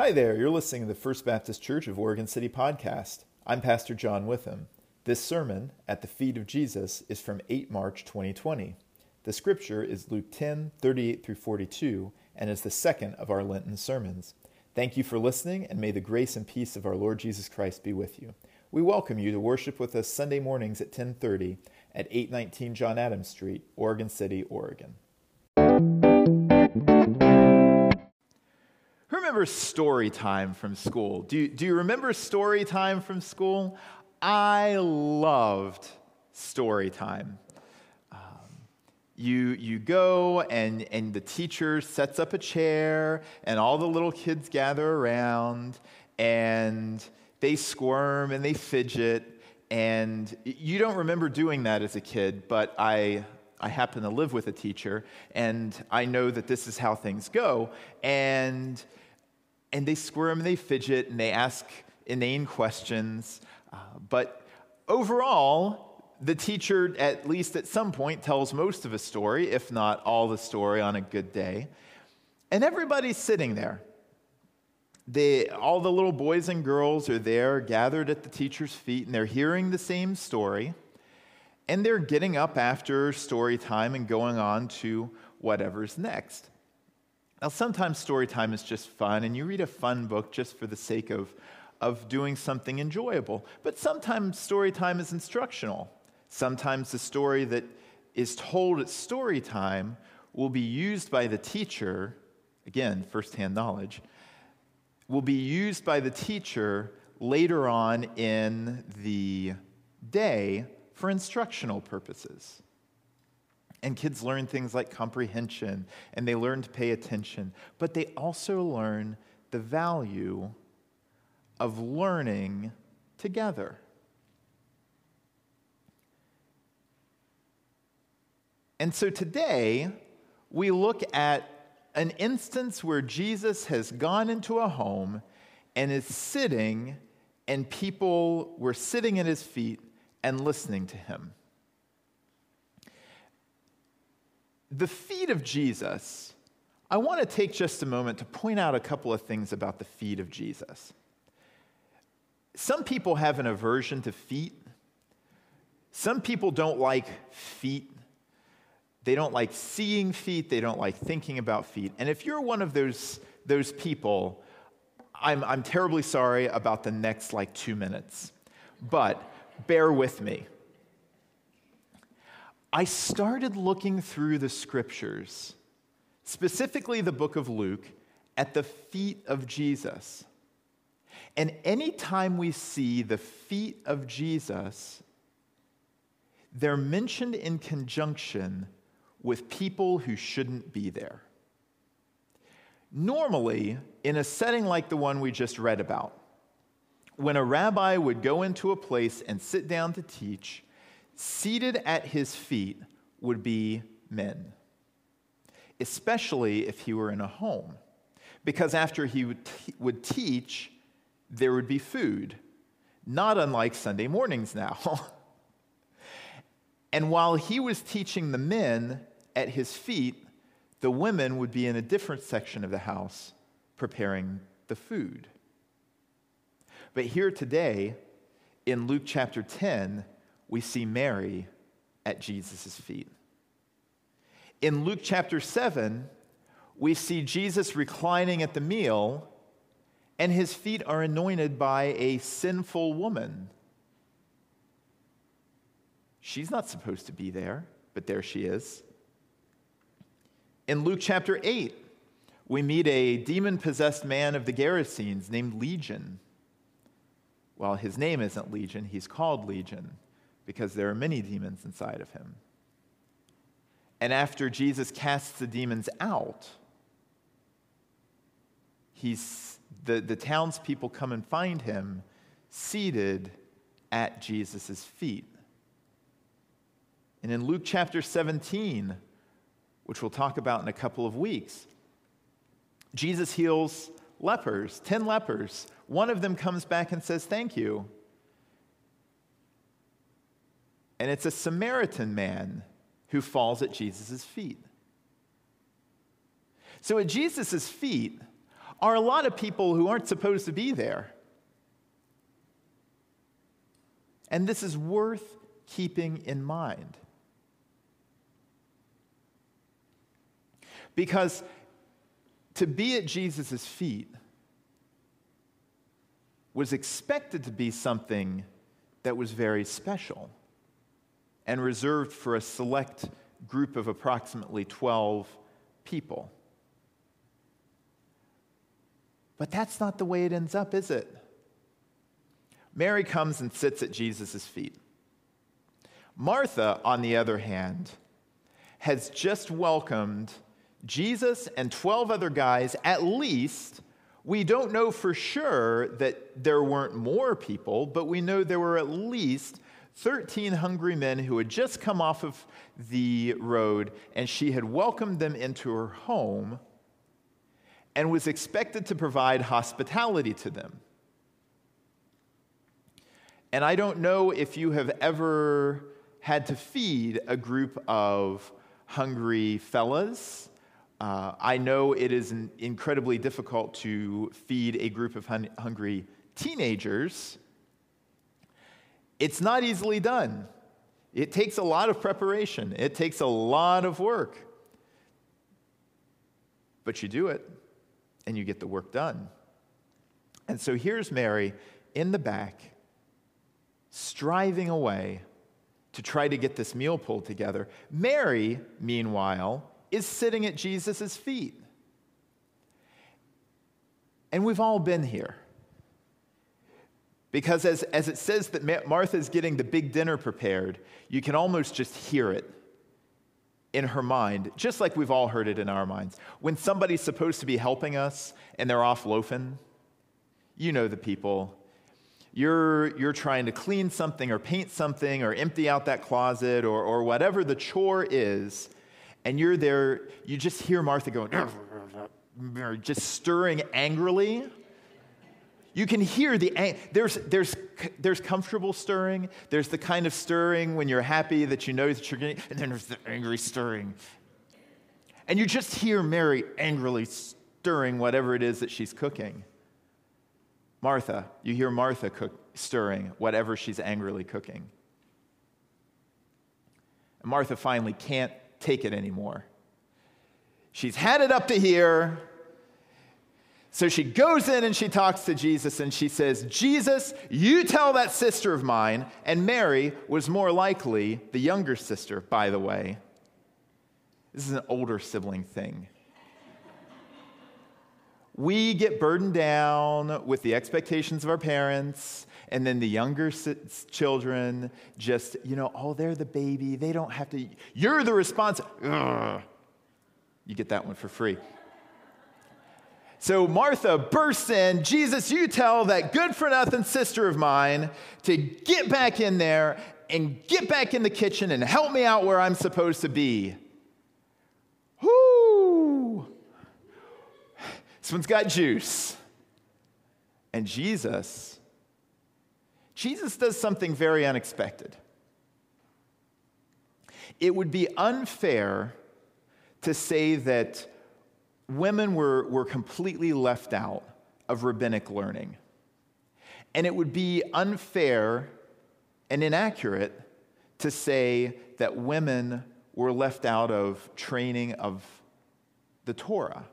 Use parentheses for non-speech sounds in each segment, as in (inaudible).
Hi there, you're listening to the First Baptist Church of Oregon City podcast. I'm Pastor John Witham. This sermon, At the Feet of Jesus, is from 8 March 2020. The scripture is Luke 10 38 through 42 and is the second of our Lenten sermons. Thank you for listening, and may the grace and peace of our Lord Jesus Christ be with you. We welcome you to worship with us Sunday mornings at 10:30 at 819 John Adams Street, Oregon City, Oregon. Who remembers story time from school? Do you, do you remember story time from school? I loved story time. Um, you, you go and, and the teacher sets up a chair and all the little kids gather around and they squirm and they fidget. And you don't remember doing that as a kid, but I, I happen to live with a teacher, and I know that this is how things go. And, and they squirm and they fidget and they ask inane questions. Uh, but overall, the teacher, at least at some point, tells most of a story, if not all the story on a good day. And everybody's sitting there. They, all the little boys and girls are there gathered at the teacher's feet and they're hearing the same story. And they're getting up after story time and going on to whatever's next. Now, sometimes story time is just fun, and you read a fun book just for the sake of, of doing something enjoyable. But sometimes story time is instructional. Sometimes the story that is told at story time will be used by the teacher, again, firsthand knowledge, will be used by the teacher later on in the day for instructional purposes. And kids learn things like comprehension and they learn to pay attention, but they also learn the value of learning together. And so today, we look at an instance where Jesus has gone into a home and is sitting, and people were sitting at his feet and listening to him. The feet of Jesus, I want to take just a moment to point out a couple of things about the feet of Jesus. Some people have an aversion to feet. Some people don't like feet they don't like seeing feet. They don't like thinking about feet. And if you're one of those, those people, I'm, I'm terribly sorry about the next like two minutes. But bear with me. I started looking through the scriptures, specifically the book of Luke, at the feet of Jesus. And anytime we see the feet of Jesus, they're mentioned in conjunction with people who shouldn't be there. Normally, in a setting like the one we just read about, when a rabbi would go into a place and sit down to teach, seated at his feet would be men, especially if he were in a home. Because after he would, t- would teach, there would be food, not unlike Sunday mornings now. (laughs) and while he was teaching the men, at his feet, the women would be in a different section of the house preparing the food. But here today, in Luke chapter 10, we see Mary at Jesus' feet. In Luke chapter 7, we see Jesus reclining at the meal, and his feet are anointed by a sinful woman. She's not supposed to be there, but there she is. In Luke chapter 8, we meet a demon possessed man of the Gerasenes named Legion. Well, his name isn't Legion, he's called Legion because there are many demons inside of him. And after Jesus casts the demons out, he's, the, the townspeople come and find him seated at Jesus' feet. And in Luke chapter 17, which we'll talk about in a couple of weeks. Jesus heals lepers, 10 lepers. One of them comes back and says, Thank you. And it's a Samaritan man who falls at Jesus' feet. So at Jesus' feet are a lot of people who aren't supposed to be there. And this is worth keeping in mind. Because to be at Jesus' feet was expected to be something that was very special and reserved for a select group of approximately 12 people. But that's not the way it ends up, is it? Mary comes and sits at Jesus' feet. Martha, on the other hand, has just welcomed Jesus and 12 other guys, at least. We don't know for sure that there weren't more people, but we know there were at least 13 hungry men who had just come off of the road, and she had welcomed them into her home and was expected to provide hospitality to them. And I don't know if you have ever had to feed a group of hungry fellas. Uh, I know it is incredibly difficult to feed a group of hun- hungry teenagers. It's not easily done. It takes a lot of preparation, it takes a lot of work. But you do it, and you get the work done. And so here's Mary in the back striving away to try to get this meal pulled together. Mary, meanwhile, is sitting at Jesus' feet. And we've all been here. Because as, as it says that Martha is getting the big dinner prepared, you can almost just hear it in her mind, just like we've all heard it in our minds. When somebody's supposed to be helping us and they're off loafing, you know the people you're, you're trying to clean something or paint something or empty out that closet or, or whatever the chore is, and you're there, you just hear Martha going, (clears throat) just stirring angrily. You can hear the, there's, there's, there's comfortable stirring. There's the kind of stirring when you're happy that you know that you're getting, and then there's the angry stirring. And you just hear Mary angrily stirring whatever it is that she's cooking. Martha, you hear Martha cook, stirring whatever she's angrily cooking. And Martha finally can't take it anymore. She's had it up to here. So she goes in and she talks to Jesus and she says, Jesus, you tell that sister of mine. And Mary was more likely the younger sister, by the way. This is an older sibling thing we get burdened down with the expectations of our parents, and then the younger children just, you know, oh, they're the baby. They don't have to. You're the response. Ugh. You get that one for free. So Martha bursts in, Jesus, you tell that good for nothing sister of mine to get back in there and get back in the kitchen and help me out where I'm supposed to be. Whoo! This one's got juice. And Jesus, Jesus does something very unexpected. It would be unfair to say that women were, were completely left out of rabbinic learning. And it would be unfair and inaccurate to say that women were left out of training of the Torah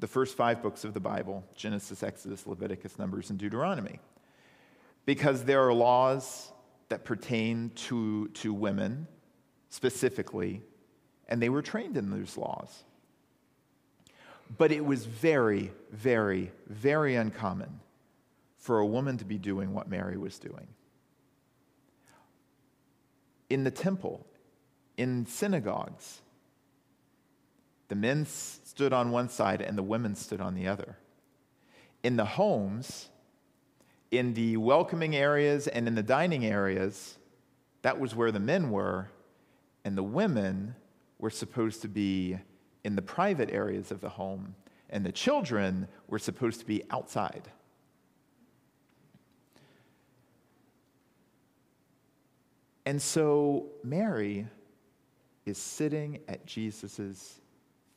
the first five books of the Bible Genesis, Exodus, Leviticus, Numbers, and Deuteronomy. Because there are laws that pertain to, to women specifically, and they were trained in those laws. But it was very, very, very uncommon for a woman to be doing what Mary was doing. In the temple, in synagogues, the men stood on one side and the women stood on the other. In the homes, in the welcoming areas and in the dining areas, that was where the men were, and the women were supposed to be in the private areas of the home, and the children were supposed to be outside. And so Mary is sitting at Jesus'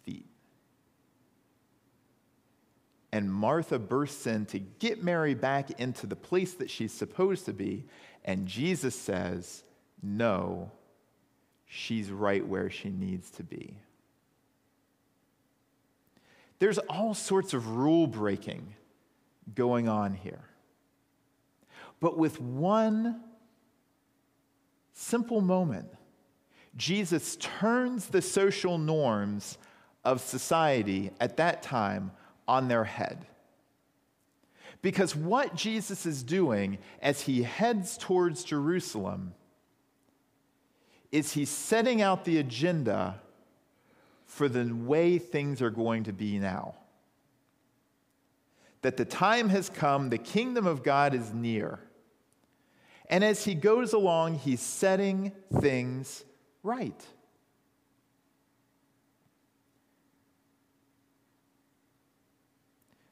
feet. and Martha bursts in to get Mary back into the place that she's supposed to be. And Jesus says, No, she's right where she needs to be. There's all sorts of rule breaking going on here. But with one simple moment, Jesus turns the social norms of society at that time on their head. Because what Jesus is doing as he heads towards Jerusalem is he's setting out the agenda for the way things are going to be now. That the time has come, the kingdom of God is near. And as he goes along, he's setting things right.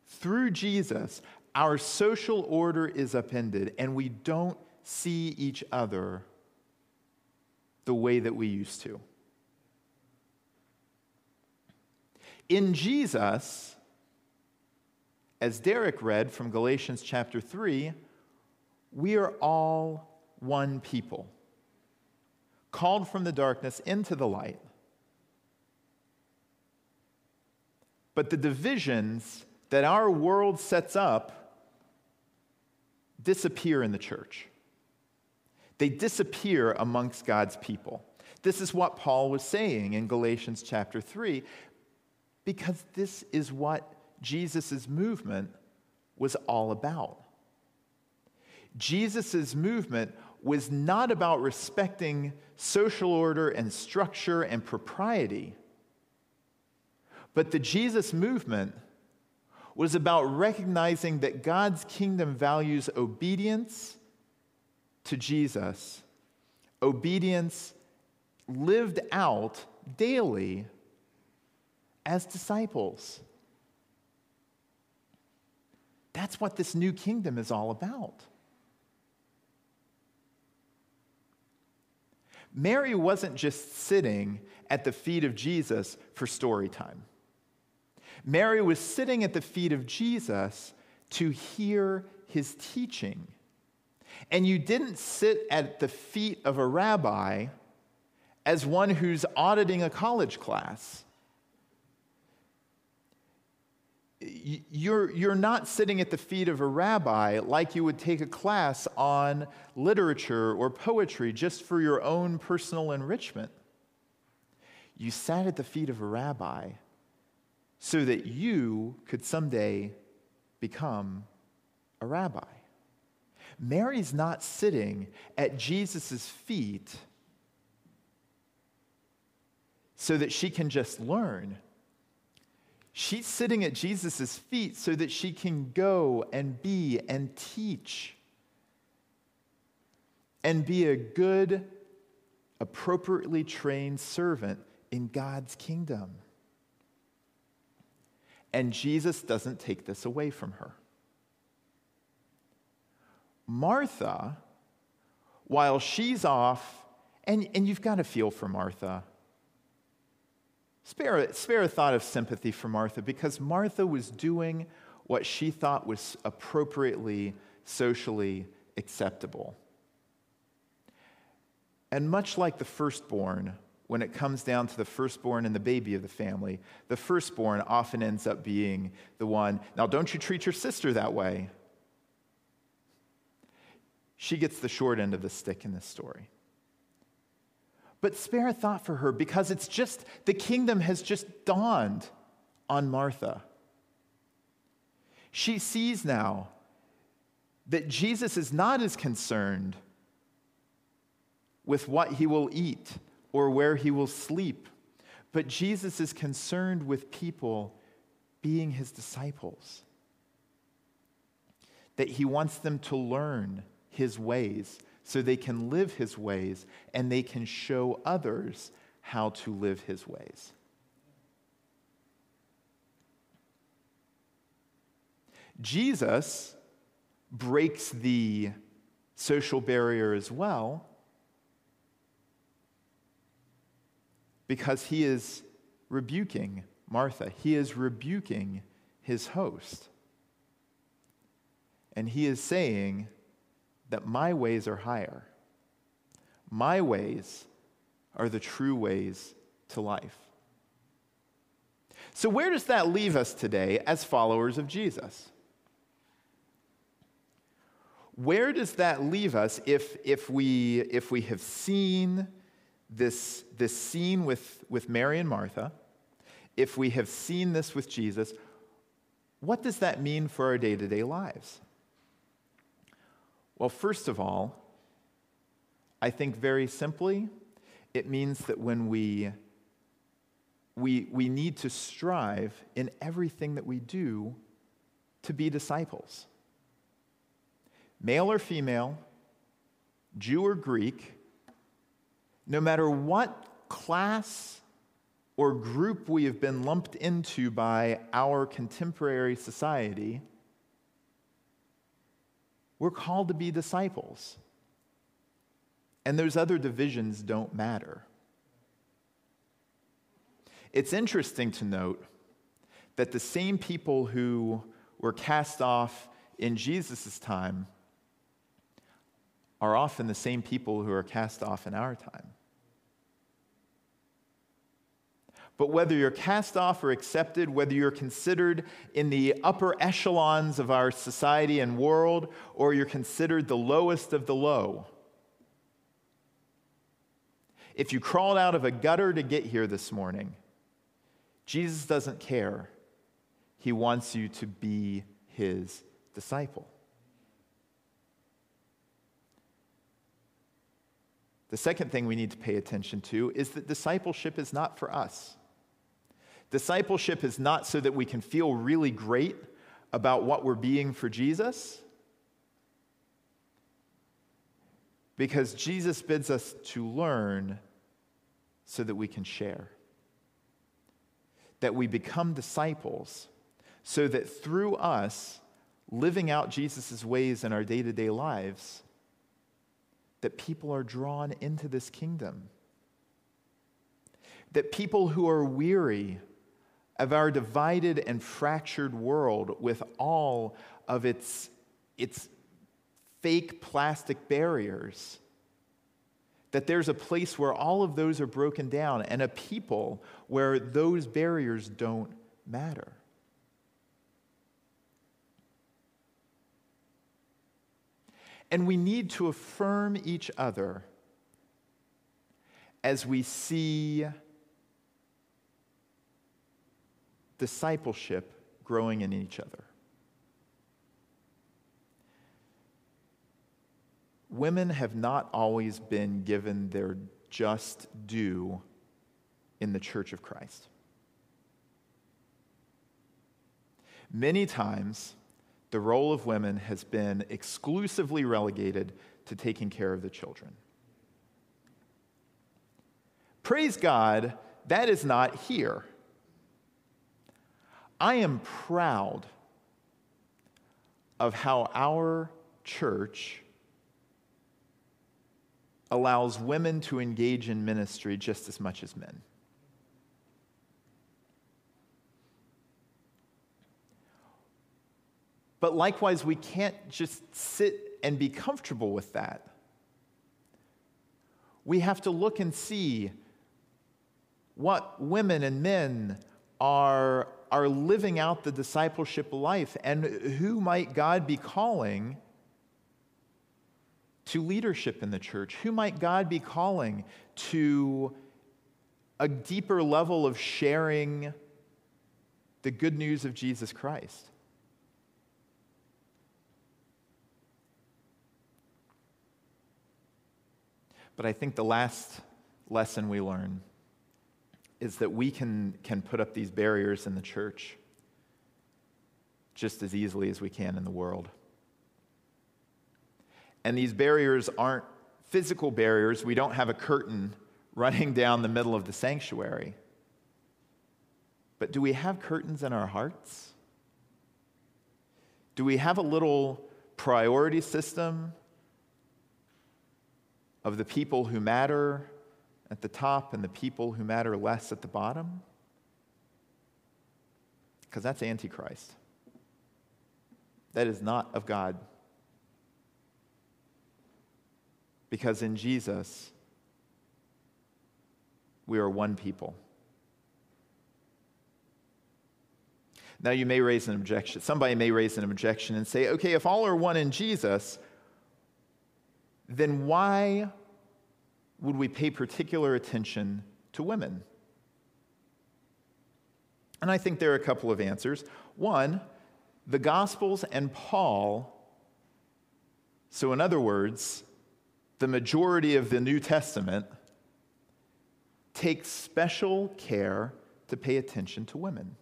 Through Jesus, our social order is upended, and we don't see each other the way that we used to. In Jesus, as Derek read from Galatians chapter 3, we are all one people, called from the darkness into the light. But the divisions that our world sets up disappear in the church. They disappear amongst God's people. This is what Paul was saying in Galatians chapter 3, because this is what Jesus' movement was all about. Jesus' movement was not about respecting social order and structure and propriety, but the Jesus movement was about recognizing that God's kingdom values obedience to Jesus, obedience lived out daily as disciples. That's what this new kingdom is all about. Mary wasn't just sitting at the feet of Jesus for story time. Mary was sitting at the feet of Jesus to hear his teaching. And you didn't sit at the feet of a rabbi as one who's auditing a college class. You're, you're not sitting at the feet of a rabbi like you would take a class on literature or poetry just for your own personal enrichment. You sat at the feet of a rabbi so that you could someday become a rabbi. Mary's not sitting at Jesus' feet so that she can just learn. She's sitting at Jesus' feet so that she can go and be and teach and be a good, appropriately trained servant in God's kingdom. And Jesus doesn't take this away from her. Martha, while she's off, and, and you've got to feel for Martha. Spare, spare a thought of sympathy for Martha because Martha was doing what she thought was appropriately socially acceptable. And much like the firstborn, when it comes down to the firstborn and the baby of the family, the firstborn often ends up being the one. Now, don't you treat your sister that way. She gets the short end of the stick in this story. But spare a thought for her because it's just, the kingdom has just dawned on Martha. She sees now that Jesus is not as concerned with what he will eat or where he will sleep. But Jesus is concerned with people being his disciples, that he wants them to learn his ways so they can live his ways and they can show others how to live his ways. Jesus breaks the social barrier as well because he is rebuking Martha. He is rebuking his host. And he is saying that my ways are higher. My ways are the true ways to life. So, where does that leave us today as followers of Jesus? Where does that leave us if, if, we, if we have seen this, this scene with, with Mary and Martha, if we have seen this with Jesus, what does that mean for our day to day lives? Well, first of all, I think very simply, it means that when we, we, we need to strive in everything that we do to be disciples. Male or female, Jew or Greek, no matter what class or group we have been lumped into by our contemporary society, we're called to be disciples. And those other divisions don't matter. It's interesting to note that the same people who were cast off in Jesus' time are often the same people who are cast off in our time. But whether you're cast off or accepted, whether you're considered in the upper echelons of our society and world, or you're considered the lowest of the low, if you crawled out of a gutter to get here this morning, Jesus doesn't care. He wants you to be his disciple. The second thing we need to pay attention to is that discipleship is not for us. Discipleship is not so that we can feel really great about what we're being for Jesus. Because Jesus bids us to learn so that we can share. That we become disciples so that through us living out Jesus' ways in our day to day lives, that people are drawn into this kingdom. That people who are weary of our divided and fractured world with all of its, its fake plastic barriers. That there's a place where all of those are broken down and a people where those barriers don't matter. And we need to affirm each other as we see discipleship growing in each other. Women have not always been given their just due in the church of Christ. Many times, the role of women has been exclusively relegated to taking care of the children. Praise God, that is not here. I am proud of how our church allows women to engage in ministry just as much as men. But likewise, we can't just sit and be comfortable with that. We have to look and see what women and men are are living out the discipleship life and who might God be calling to leadership in the church? Who might God be calling to a deeper level of sharing the good news of Jesus Christ? But I think the last lesson we learn is that we can, can put up these barriers in the church just as easily as we can in the world. And these barriers aren't physical barriers. We don't have a curtain running (laughs) down the middle of the sanctuary. But do we have curtains in our hearts? Do we have a little priority system of the people who matter at the top and the people who matter less at the bottom? Because that's Antichrist. That is not of God. Because in Jesus, we are one people. Now, you may raise an objection. Somebody may raise an objection and say, okay, if all are one in Jesus, then why would we pay particular attention to women? And I think there are a couple of answers. One, the Gospels and Paul, so in other words, the majority of the New Testament, take special care to pay attention to women.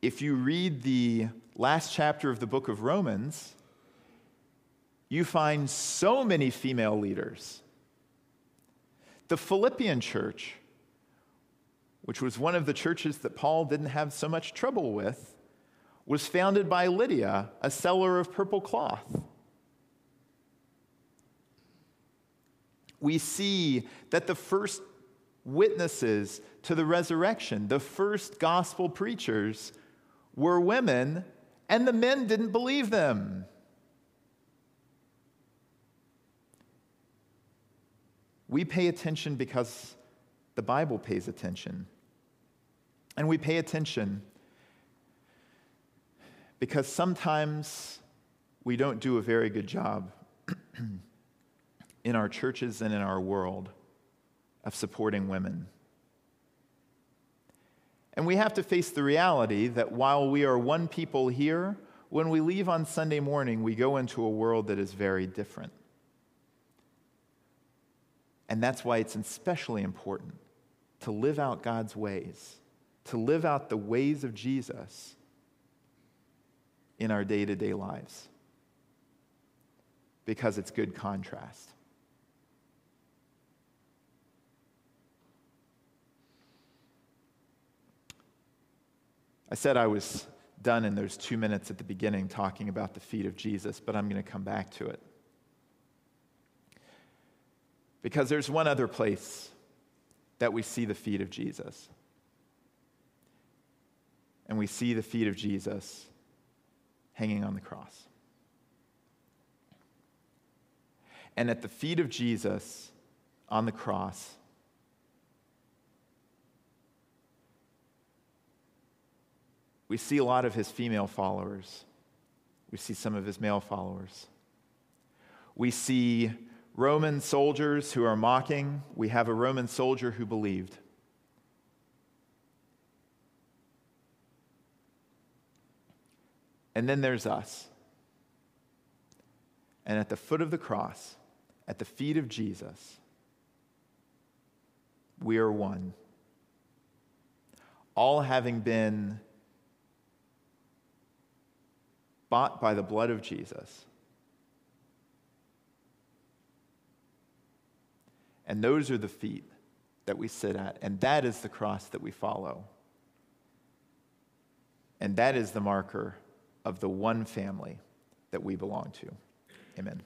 If you read the last chapter of the book of Romans, you find so many female leaders. The Philippian church, which was one of the churches that Paul didn't have so much trouble with, was founded by Lydia, a seller of purple cloth. We see that the first witnesses to the resurrection, the first gospel preachers, were women, and the men didn't believe them. We pay attention because the Bible pays attention. And we pay attention because sometimes we don't do a very good job (clears throat) in our churches and in our world of supporting women. And we have to face the reality that while we are one people here, when we leave on Sunday morning, we go into a world that is very different. And that's why it's especially important to live out God's ways to live out the ways of Jesus in our day to day lives because it's good contrast. I said I was done, and there's two minutes at the beginning talking about the feet of Jesus, but I'm going to come back to it. Because there's one other place that we see the feet of Jesus and we see the feet of Jesus hanging on the cross. And at the feet of Jesus on the cross, we see a lot of his female followers. We see some of his male followers. We see Roman soldiers who are mocking. We have a Roman soldier who believed. And then there's us. And at the foot of the cross, at the feet of Jesus, we are one. All having been bought by the blood of Jesus. And those are the feet that we sit at, and that is the cross that we follow. And that is the marker of the one family that we belong to. Amen.